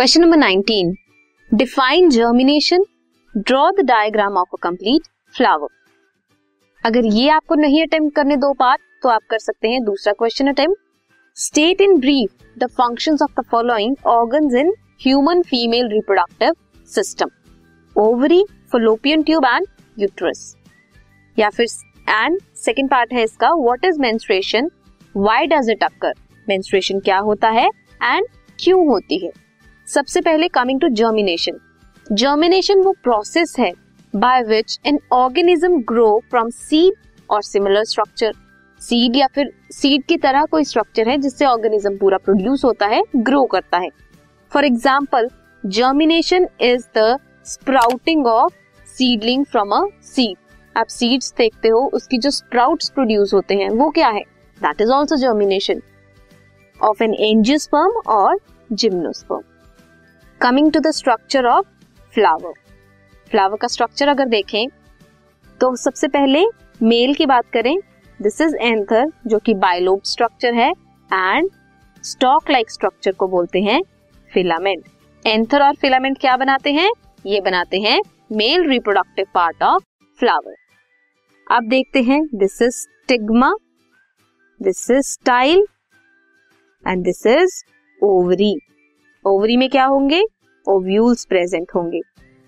Question number 19 define germination draw the diagram of a complete flower अगर ये आपको नहीं अटेम्प्ट करने दो पार्ट तो आप कर सकते हैं दूसरा question attempt state in brief the functions of the following organs in human female reproductive system ovary fallopian tube and uterus या फिर एंड सेकेंड पार्ट है इसका what is menstruation why does it occur menstruation क्या होता है? And क्यों होती है? सबसे पहले कमिंग टू जर्मिनेशन जर्मिनेशन वो प्रोसेस है by which an organism grow from seed और सिमिलर स्ट्रक्चर सीड या फिर सीड की तरह कोई स्ट्रक्चर है जिससे ऑर्गेनिज्म पूरा प्रोड्यूस होता है ग्रो करता है. For example germination is the sprouting of seedling from a seed आप सीड्स देखते हो, उसकी जो स्प्राउट्स प्रोड्यूस होते हैं, वो क्या है? That is also germination of an angiosperm और gymnosperm coming to the structure of flower flower का स्ट्रक्चर अगर देखें तो सबसे पहले मेल की बात करें दिस इज़ एंथर जो कि बायलोब स्ट्रक्चर है एंड स्टॉक लाइक स्ट्रक्चर को बोलते हैं फिलामेंट एंथर और फिलामेंट क्या बनाते हैं? ये बनाते हैं male reproductive part of flower अब देखते हैं this is stigma this is style and this is ovary ovary में क्या होंगे? ओव्यूल्स प्रेजेंट होंगे।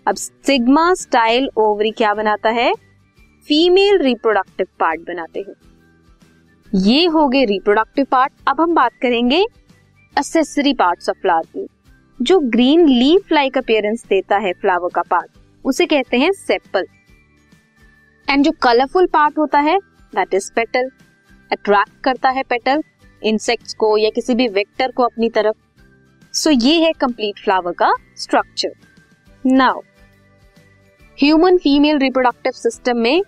अब सिग्मा स्टाइल ओवरी क्या बनाता है? फीमेल रिप्रोडक्टिव पार्ट बनाते हैं। ये हो गए रिप्रोडक्टिव पार्ट। अब हम बात करेंगे असेसरी पार्ट्स ऑफ़ फ्लावर की, जो ग्रीन लीफ लाइक अपियरेंस देता है फ्लावर का पार्ट उसे कहते हैं सेपल एंड जो कलरफुल पार्ट होता है दैट इज़ पेटल अट्रैक्ट करता है पेटल इंसेक्ट्स को या किसी भी वेक्टर को अपनी तरफ़ सो so, ये है कंप्लीट फ्लावर का structure now human female reproductive system में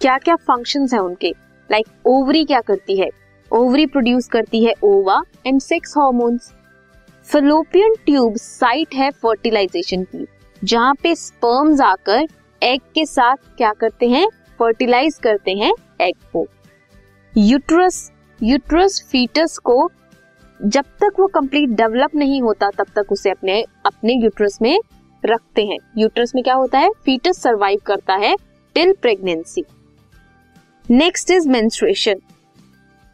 क्या क्या फ़ंक्शंस हैं उनके? लाइक like, ओवरी क्या करती है? ओवरी प्रोड्यूस करती है ova and sex hormones fallopian tube site है फर्टिलाइजेशन की जहाँ पे स्पर्म्स आकर एग के साथ क्या करते हैं? फर्टिलाइज करते हैं एग को. यूट्रस यूट्रस फीटस को जब तक वो कंप्लीट डेवलप नहीं होता, तब तक उसे अपने अपने यूट्रस में रखते हैं। यूट्रस में क्या होता है? फीटस सरवाइव करता है till pregnancy next is menstruation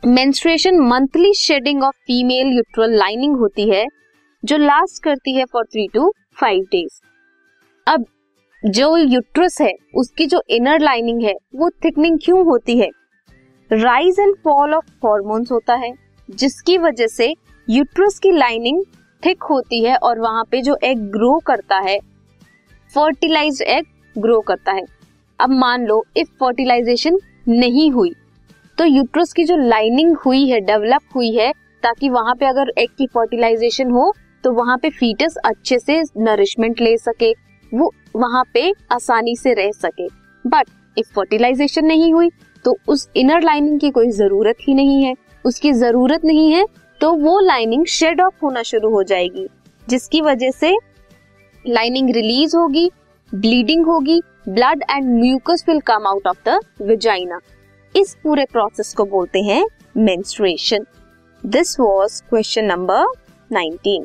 menstruation monthly shedding of female uterine lining होती है, जो लास्ट करती है for three to five days अब, जो यूट्रस है, उसकी जो इनर लाइनिंग है, वो थिकनिंग क्यों होती है? Rise and fall of hormones होता है। जिसकी वजह से यूट्रस की लाइनिंग थिक होती है और वहाँ पे जो एग ग्रो करता है फर्टिलाइज एग ग्रो करता है। अब मान लो इफ़ फर्टिलाइजेशन नहीं हुई तो यूट्रस की जो लाइनिंग हुई है डेवलप हुई है, ताकि वहाँ पे अगर एग की फर्टिलाइजेशन हो तो वहाँ पे फीटस अच्छे से नरिशमेंट ले सके, वो वहाँ पे आसानी से रह सके। बट इफ़ फर्टिलाइजेशन नहीं हुई तो उस इनर लाइनिंग की कोई ज़रूरत ही नहीं है। उसकी ज़रूरत नहीं है तो वो लाइनिंग शेड ऑफ़ होना शुरू हो जाएगी, जिसकी वजह से लाइनिंग रिलीज़ होगी ब्लीडिंग होगी blood and mucus will come out of the vagina इस पूरे प्रोसेस को बोलते हैं menstruation this was question number 19